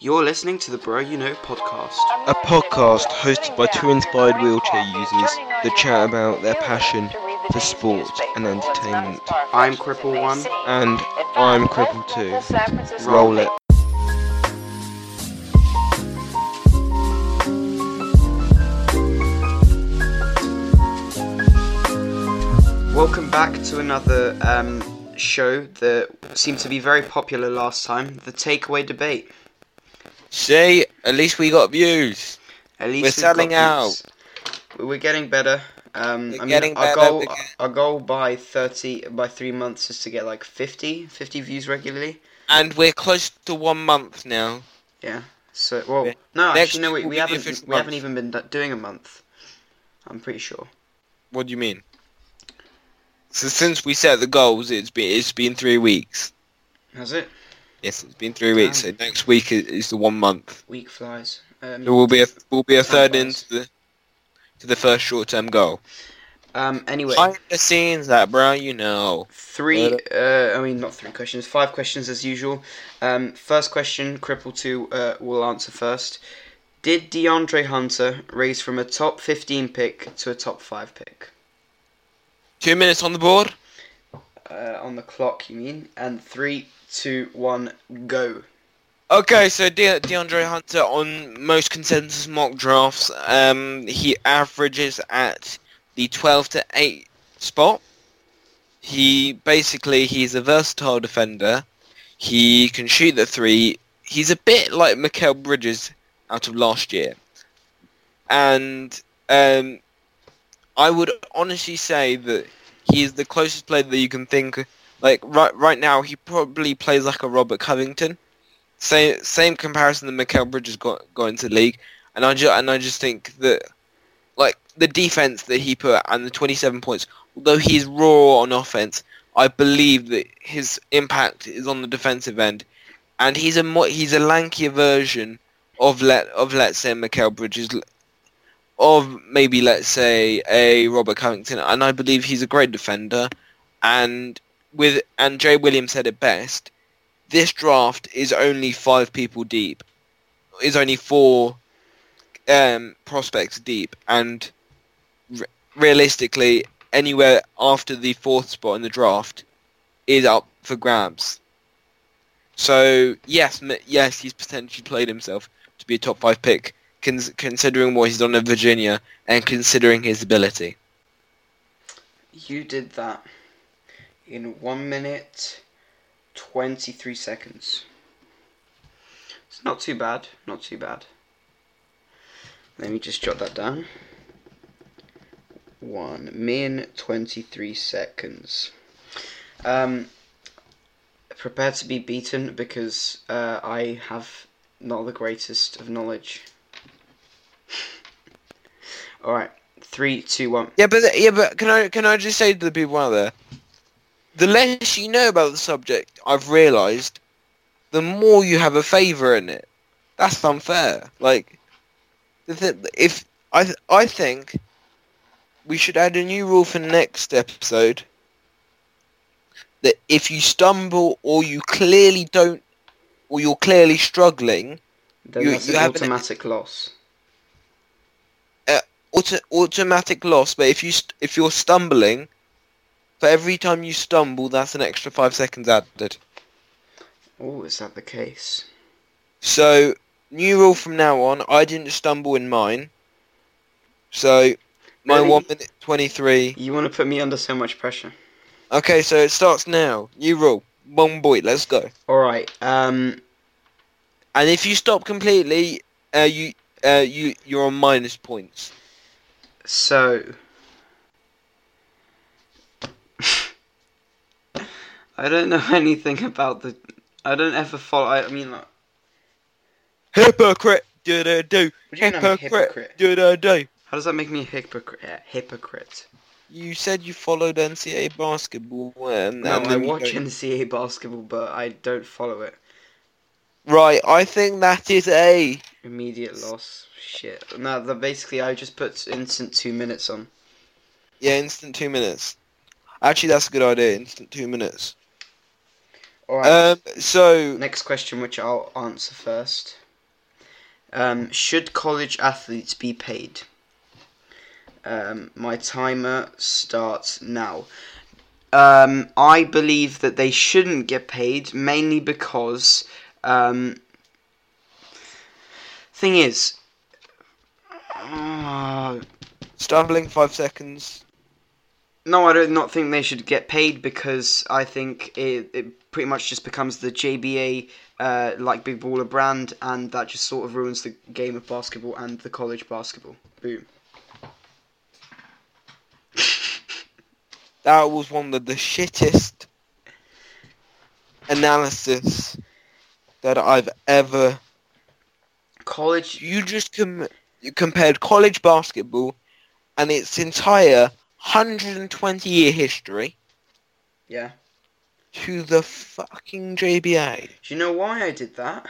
You're listening to the Bro You Know podcast. A podcast hosted by two inspired wheelchair users that chat about their passion for sport and entertainment. I'm Cripple One. And I'm Cripple 2. Roll it. Welcome back to another um, show that seemed to be very popular last time the takeaway debate. See, at least we got views. At least We're selling views. We're getting better. Um, We're I mean, getting our better goal, because- our goal by thirty by three months is to get like 50, 50 views regularly. And we're close to one month now. Yeah. So well, Yeah. no, Next actually no, we, we haven't we haven't even been doing a month. I'm pretty sure. What do you mean? So since we set the goals, it's been it's been three weeks. Has it? Yes, it's been three weeks. So next week is, is the one month. Week flies. Um, So we'll be a we'll be a third flies. into the to the first short term goal. um. Anyway. Behind the scenes, that bro, you know. Three, uh, I mean, not three questions, five questions as usual. Um, first question, Cripple 2 uh, will answer first. Did DeAndre Hunter raise from a top 15 pick to a top 5 pick? Two minutes on the board. Uh, on the clock, you mean? And three, two, one, go. Okay, so De- DeAndre Hunter on most consensus mock drafts, um, he averages at the 12 to 8 spot. He basically he's a versatile defender. He can shoot the three. He's a bit like Mikal Bridges out of last year, and um, I would honestly say that he is the closest player that you can think. Like right right now, he probably plays like a Robert Covington same same comparison that Mikal Bridges got got into the league, and I just and I just think that like the defense that he put and the 27 points, although he's raw on offense, I believe that his impact is on the defensive end, and he's a mo- he's a lankier version of let of let's say Mikal Bridges, of maybe let's say a Robert Covington, and I believe he's a great defender, and with and Jay Williams said it best this draft is only five people deep. Is only four um, prospects deep, and re- realistically, anywhere after the fourth spot in the draft is up for grabs. So yes, yes, he's potentially played himself to be a top five pick, cons- considering what he's done at Virginia and considering his ability. You did that in 1 minute 23 seconds. It's not too bad, not too bad. Let me just jot that down. 1 min 23 seconds. Um, prepare to be beaten because uh, I have not the greatest of knowledge. Alright, three, two, one. Yeah, but yeah, but can I can I just say to the people out there, the less you know about the subject, I've realised, the more you have a favour in it. That's unfair. Like, if I I think we should add a new rule for next episode that if you stumble or you clearly don't or you're clearly struggling, Then You- that's you an have an- automatic loss. Auto- automatic loss. But if you st- if you're stumbling, for every time you stumble, that's an extra five seconds added. Oh, is that the case? So new rule from now on. I didn't stumble in mine. So my Really? one minute twenty three. You want to put me under so much pressure. Okay, so it starts now. New rule. One boy. Let's go. Alright, um, And if you stop completely, uh, you uh, you you're on minus points. So. I don't know anything about the. I don't ever follow. I, I mean, like, Hypocrite. Do do do. What do you mean I'm a Hypocrite. Do do do. how does that make me a hypocrite? Yeah, hypocrite. You said you followed NCAA basketball, and, No, I watch don't- NCAA basketball, but I don't follow it. Right, I think that is a. Immediate loss. Shit. No, the, basically, I just put instant two minutes on. Yeah, instant two minutes. Actually, that's a good idea. Instant two minutes. Alright. Um. So Next question, which I'll answer first. Um, should college athletes be paid? Um, my timer starts now. Um, I believe that they shouldn't get paid mainly because. Um, thing is. Uh, Stumbling five seconds. no, I do not think they should get paid because I think it, it pretty much just becomes the JBA uh, like Big Baller brand, and that just sort of ruins the game of basketball and the college basketball. Boom. That was one of the shittest analysis that I've ever. College. You just com- you compared college basketball and its entire 120 year history Yeah. to the fucking JBA. Do you know why I did that?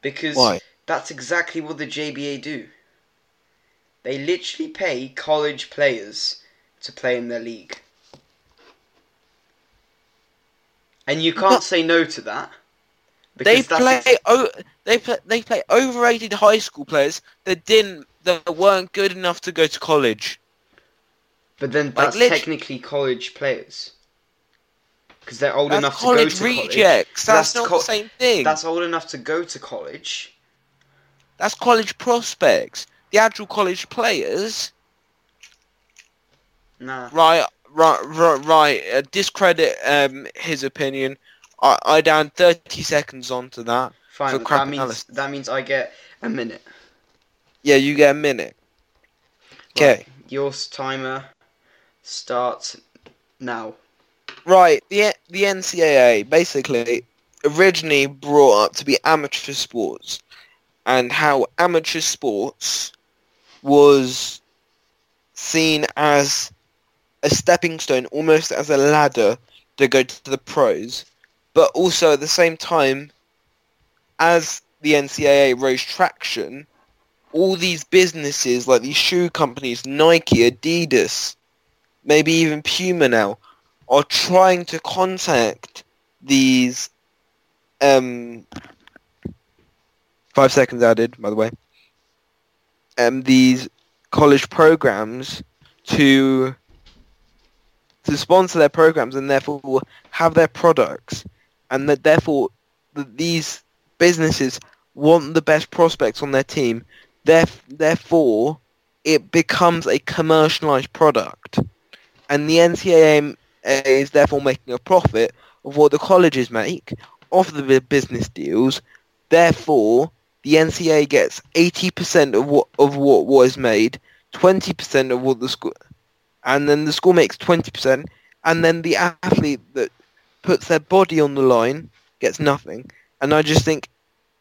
Because Why? that's exactly what the JBA do. They literally pay college players to play in their league. And you can't say no to that. They play o- they play they play overrated high school players that didn't that weren't good enough to go to college. but then that's lit- technically college players. Because they're old That's enough to go to college. rejects. That's, That's not co- the same thing. That's old enough to go to college. That's college prospects. The actual college players, Nah. right, right, right, right. Uh, discredit um, his opinion. I, I down thirty seconds onto that. Fine. That means that means I get a minute. Yeah, you get a minute. Okay, Your timer starts now. right. The the NCAA basically originally brought up to be amateur sports, and how amateur sports was seen as a stepping stone, almost as a ladder to go to the pros, but also at the same time, as the NCAA rose traction, all these businesses like these shoe companies, Nike, Adidas, maybe even Puma now, are trying to contact these um five seconds added by the way um these college programs to to sponsor their programs and therefore have their products and that therefore that these businesses want the best prospects on their team Theref- therefore it becomes a commercialized product and the NCAA is therefore making a profit of what the colleges make off the business deals. Therefore, the NCAA gets 80% of what of what was made, 20% of what the school, and then the school makes 20%, and then the athlete that puts their body on the line gets nothing. And I just think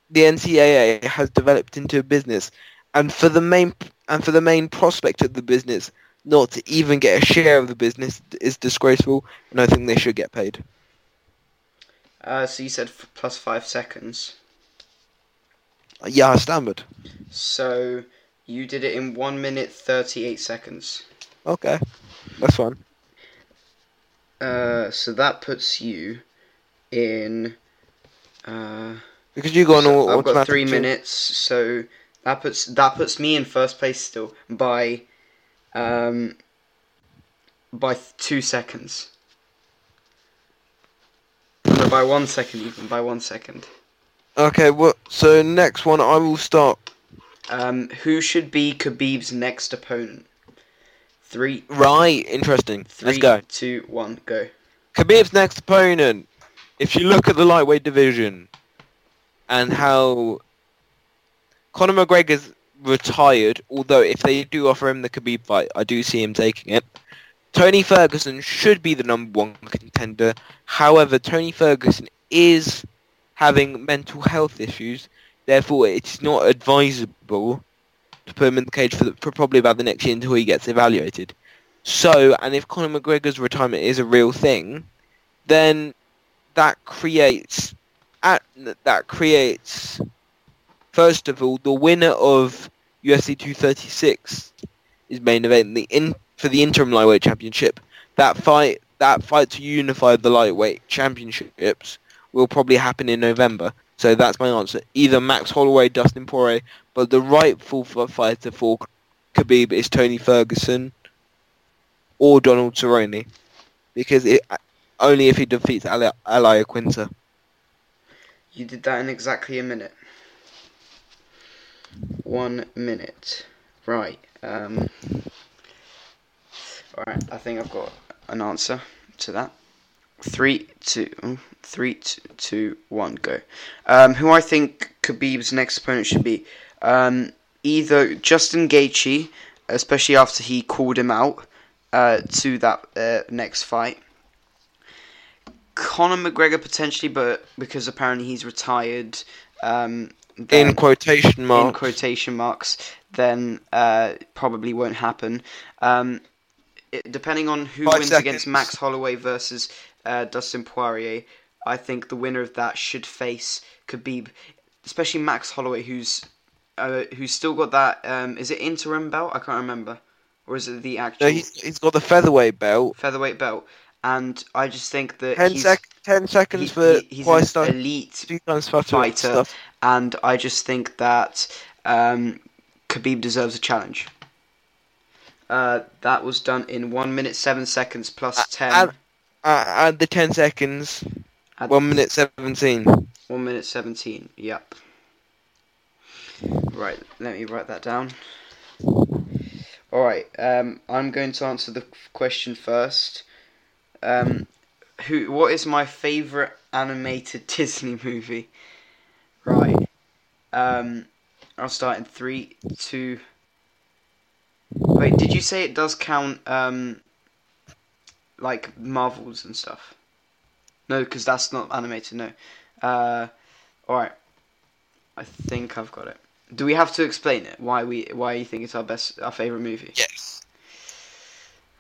the NCAA has developed into a business, and for the main and for the main prospect of the business not to even get a share of the business is disgraceful, and I think they should get paid. Uh, so you said f- plus five seconds. Yeah, I standard. So you did it in one minute thirty-eight seconds. Okay, that's fine. Uh, so that puts you in. Uh, Because you got an so au- I've got three minutes, so that puts that puts me in first place still by, um, by two seconds. No, by one second even by one second. Okay, well, so next one I will start. Um, who should be Khabib's next opponent? Three, Right, interesting. three, Let's go. two, one, go. Khabib's next opponent. If you look at the lightweight division and how Conor McGregor's retired, although if they do offer him the Khabib fight, I do see him taking it. Tony Ferguson should be the number one contender. However, Tony Ferguson is having mental health issues. Therefore, it's not advisable to put him in the cage for, the, for probably about the next year until he gets evaluated. So, and if Conor McGregor's retirement is a real thing, then that creates at that creates first of all the winner of UFC 236 is main event the in for the interim lightweight championship. That fight that fight to unify the lightweight championships will probably happen in November. So that's my answer. Either Max Holloway, Dustin Poirier, but the rightful fighter for Khabib is Tony Ferguson or Donald Cerrone, because it, only if he defeats Al Iaquinta. You did that in exactly a minute. One minute. Right. Um, Alright, I think I've got an answer to that. Three, two, oh, three, two, two, one, go. Um, who I think Khabib's next opponent should be. Um, either Justin Gaethje, especially after he called him out uh, to that uh, next fight. Conor McGregor potentially, but because apparently he's retired. Um, In quotation marks. in quotation marks, then uh, probably won't happen. Um, it, depending on who Five wins against. Max Holloway versus uh, Dustin Poirier, I think the winner of that should face Khabib, especially Max Holloway, who's uh, who's still got that. Um, is it interim belt? I can't remember, or is it the actual no, he's, he's got the featherweight belt. featherweight belt? And I just think that Ten, he's, sec- ten he- seconds for he- he's an elite times fighter and I just think that um, Khabib deserves a challenge. Uh, that was done in one minute seven seconds plus ten. and- add the ten seconds. Add- One minute seventeen. One minute seventeen. Yep. Right. Let me write that down. All right. Um, I'm going to answer the question first. Um, who? What is my favorite animated Disney movie? Right. Um, I'll start in three, two. Wait, did you say it does count? Um, like Marvels and stuff. No, because that's not animated. No. Uh, all right. I think I've got it. Do we have to explain it? Why we? Why you think it's our best, our favorite movie? Yes.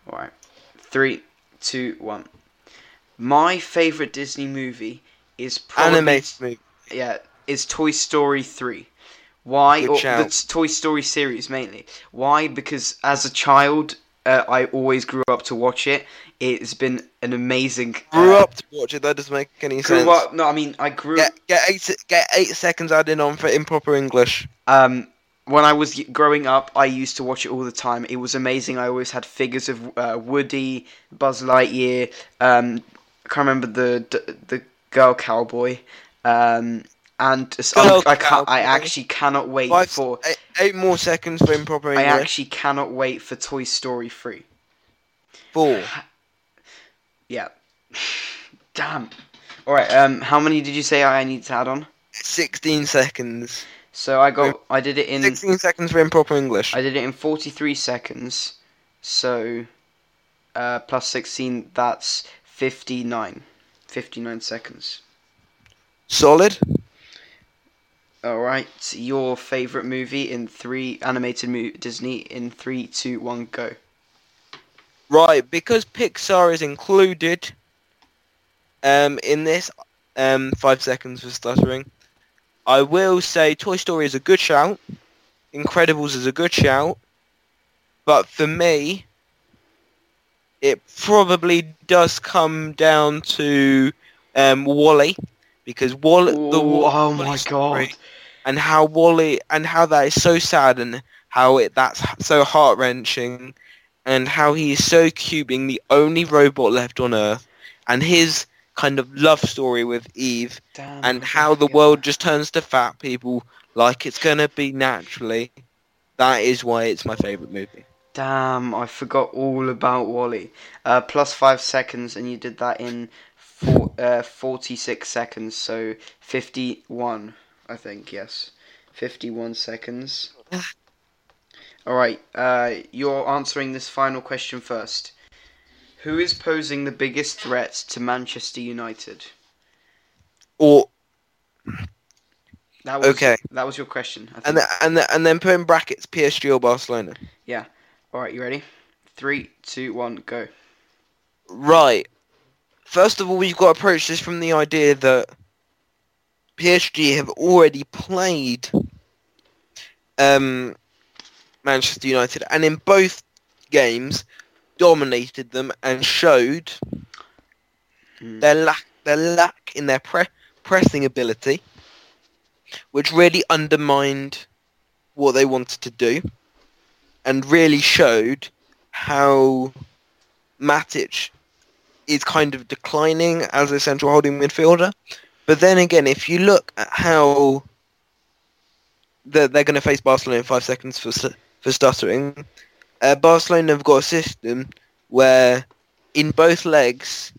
All right. Three, two, one. My favorite Disney movie is probably Animated movie. yeah, is Toy Story 3. Why? Good or shout. the Toy Story series mainly. Why? Because as a child, uh, I always grew up to watch it. It's been an amazing. Grew uh, up to watch it. That doesn't make any Grew sense. up. No, I mean I grew. Get get eight get eight seconds added on for improper English. Um, when I was growing up, I used to watch it all the time. It was amazing. I always had figures of uh, Woody, Buzz Lightyear. Um, I can't remember the the, the girl cowboy. Um, and I can't. I actually cannot wait Five, for. eight, eight more seconds for improper English. I actually cannot wait for Toy Story 3. Four. Yeah. Damn. Alright, um, how many did you say I need to add on? Sixteen seconds. So I got, I did it in, Sixteen seconds for improper English. I did it in 43 seconds. So, uh, plus 16, that's 59. 59 seconds. Solid. Alright, your favourite movie in three, animated Disney in three, two, one, go. Right, because Pixar is included um, in this, um, five seconds for stuttering, I will say Toy Story is a good shout, Incredibles is a good shout, but for me, it probably does come down to um, Wall-E, because Wall-E, the Ooh, Wa- oh Wall-E my god. and how Wall-E and how that is so sad and how it that's so heart wrenching, and how he is so cute, being the only robot left on Earth, and his kind of love story with Eve, Damn, and how the world that. just turns to fat people like it's gonna be naturally. That is why it's my favorite movie. Damn, I forgot all about Wall-E. Uh, plus five seconds, and you did that in four, uh, 46 seconds, so 51, I think, yes. 51 seconds. Alright, uh, you're answering this final question first. Who is posing the biggest threat to Manchester United? Or That was, Okay. That was your question. I think. and then, and then, and then put in brackets PSG or Barcelona. Yeah. Alright, you ready? Three, two, one, go. Right. First of all, we've got to approach this from the idea that PSG have already played um, Manchester United, and in both games dominated them and showed Hmm. their lack their lack in their pre- pressing ability which really undermined what they wanted to do, and really showed how Matic is kind of declining as a central holding midfielder. But then again, if you look at how they're, they're going to face Barcelona in five seconds for for stuttering, uh, Barcelona have got a system where in both legs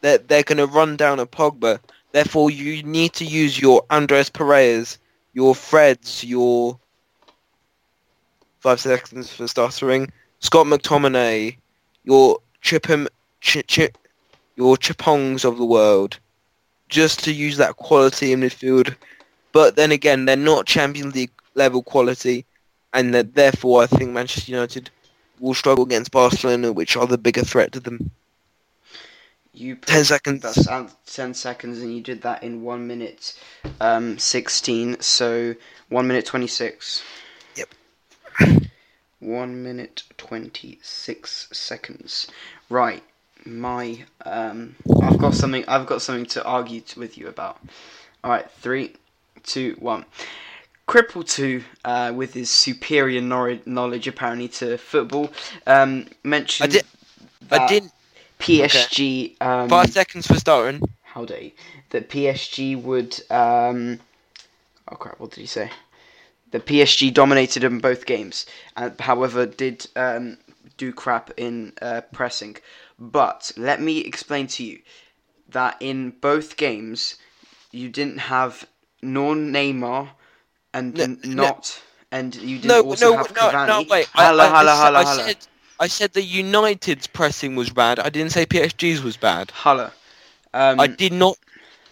they're, they're going to run down a Pogba. Therefore, you need to use your Andreas Pereira's, your Freds, your five seconds for stuttering, Scott McTominay, your Chipham, Ch- Ch- your Chipongs of the world, just to use that quality in midfield. But then again, they're not Champions League level quality, and that therefore I think Manchester United will struggle against Barcelona, which are the bigger threat to them. You put Ten seconds. 10 seconds, and you did that in 1 minute um, 16, so 1 minute 26. Yep. 1 minute 26 seconds. Right, my. Um, I've got something I've got something to argue with you about. Alright, three, two, one. Cripple 2, uh, with his superior nor- knowledge apparently to football, um, mentioned did- I that didn't. PSG. Um, Five seconds for starting. how dare you, that PSG would um oh crap what did he say the PSG dominated in both games and however did um do crap in uh, pressing but let me explain to you that in both games you didn't have nor Neymar and No, n- no. not and you didn't No, also no, have no, Cavani. no, wait. I- Hala, I, hala, I, said- hala, I hala. said, I said the United's pressing was bad. I didn't say PSG's was bad. Hala. Um, I did not.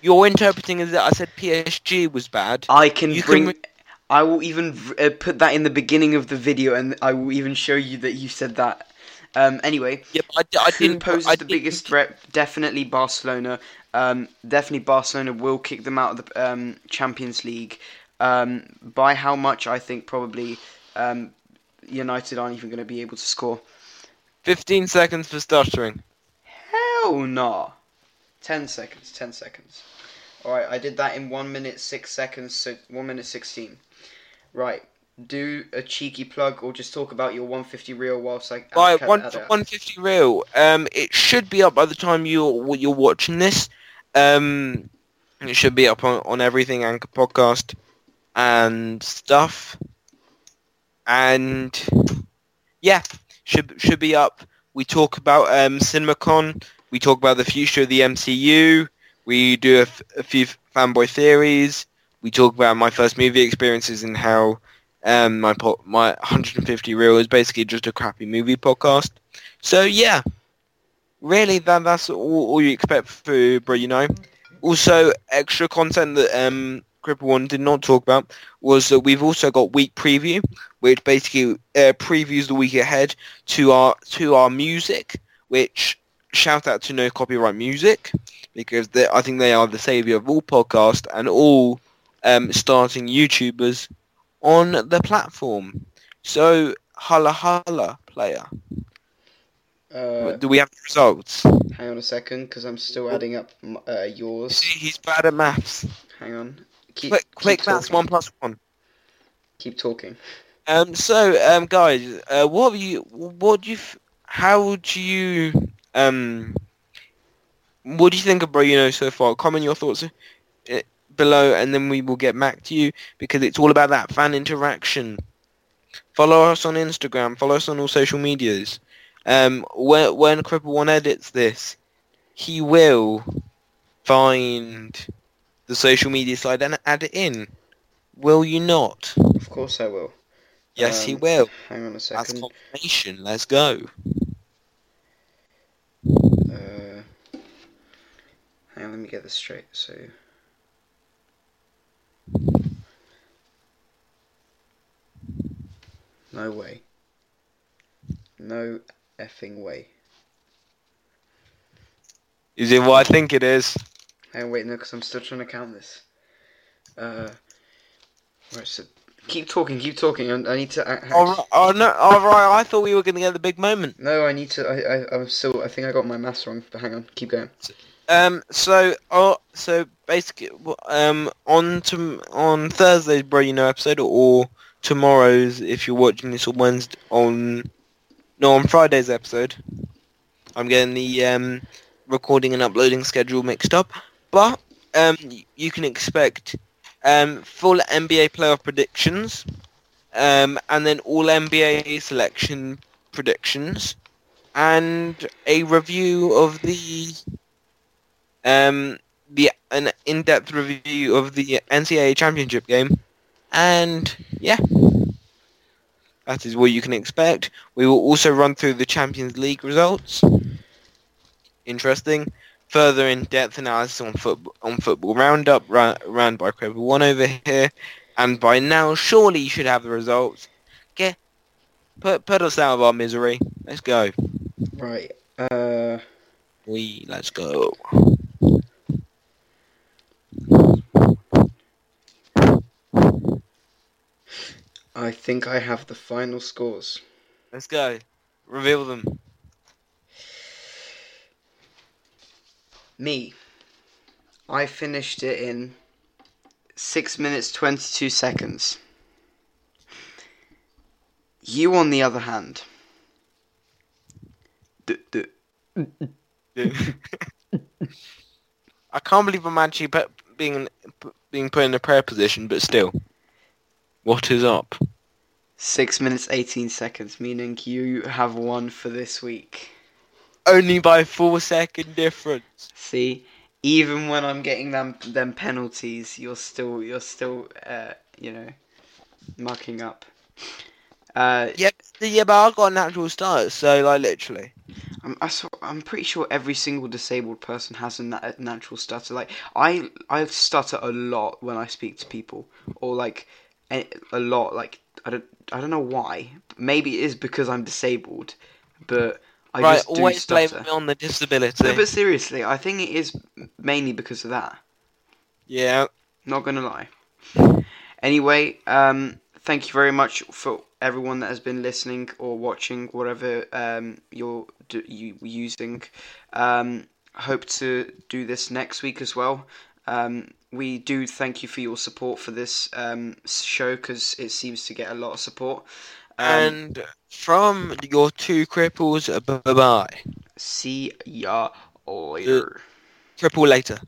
You're interpreting as that I said PSG was bad. I can You can bring. re- I will even uh, put that in the beginning of the video, and I will even show you that you said that. Um, anyway, I, I who didn't. poses I the biggest threat? Definitely Barcelona. Um, definitely Barcelona will kick them out of the um, Champions League. Um, by how much? I think probably um, United aren't even going to be able to score. Fifteen seconds for stuttering. Hell no. Ten seconds. Ten seconds. All right, I did that in one minute six seconds. So one minute sixteen. Right. Do a cheeky plug or just talk about your 150 reel whilst I. By one one fifty real. Um, it should be up by the time you're you're watching this. Um, it should be up on, on everything Anchor podcast and stuff. And yeah, should should be up. We talk about um CinemaCon. We talk about the future of the MCU. We do a, f- a few fanboy theories. We talk about my first movie experiences and how um, my po- my 150 reel is basically just a crappy movie podcast. So yeah, really that that's all, all you expect for bro. You know. Also, extra content that um, Cripple One did not talk about was that we've also got week preview, which basically uh, previews the week ahead to our to our music. Which shout out to No Copyright Music because they, I think they are the savior of all podcasts and all um, starting YouTubers on the platform. So, holla holla, player. Uh, Do we have the results? hang on a second, because I'm still adding up uh, yours. See, he's bad at maths. Hang on. Keep, Quick, quick maths, one plus one. Keep talking. Um, so, um, guys, uh, what have you, what do you, how do you, um, what do you think of Bro You Know so far? Comment your thoughts uh, below, and then we will get back to you because it's all about that fan interaction. Follow us on Instagram. Follow us on all social medias. Um, when when Cripple One edits this, he will find the social media side and add it in. Will you not? Of course I will. Yes, he Um, will. Hang on a second. That's confirmation. Let's go. Uh, hang on, let me get this straight. So. No way. No effing way. Is it what I think it is? Hang on, wait, no, because I'm still trying to count this. Uh. Right, so. Keep talking, keep talking. I, I need to. I, I- All right. Oh no. All right. I thought we were going to get the big moment. No, I need to. I, I, I'm still. I think I got my maths wrong. But hang on, keep going. Um. So, uh, so basically, um, on to on Thursday's Bro You Know episode, or tomorrow's if you're watching this on Wednesday on no on Friday's episode. I'm getting the um recording and uploading schedule mixed up, but um you can expect um full NBA playoff predictions, um and then all NBA selection predictions, and a review of the um the an in-depth review of the NCAA championship game, and yeah, that is what you can expect. We will also run through the Champions League results. Interesting. Further in-depth analysis on football on football roundup run, run by Credible One over here, and by now surely you should have the results. Get put put us out of our misery. Let's go. Right. Uh. We let's go. I think I have the final scores. Let's go. Reveal them. Me. I finished it in six minutes twenty-two seconds. You, on the other hand. D- d- I can't believe I'm actually put, being being put in a prayer position, but still. What is up? Six minutes eighteen seconds, meaning you have won for this week. Only by four second difference. See, even when I'm getting them them penalties, you're still you're still uh, you know mucking up. Uh, Yep, yeah, but I've got natural start, so like literally. I'm I I'm pretty sure every single disabled person has a, na- natural stutter. Like I I stutter a lot when I speak to people, or like a, a lot. Like I don't I don't know why. Maybe it is because I'm disabled, but I right, just do always blame stutter. me on the disability. No, but seriously, I think it is mainly because of that. yeah, Not gonna lie. Anyway, um, thank you very much for everyone that has been listening or watching, whatever um, you're d- you using. Um, hope to do this next week as well. Um, we do thank you for your support for this um, show because it seems to get a lot of support. Um, and from your two cripples, bye bye. see ya later. Cripple later.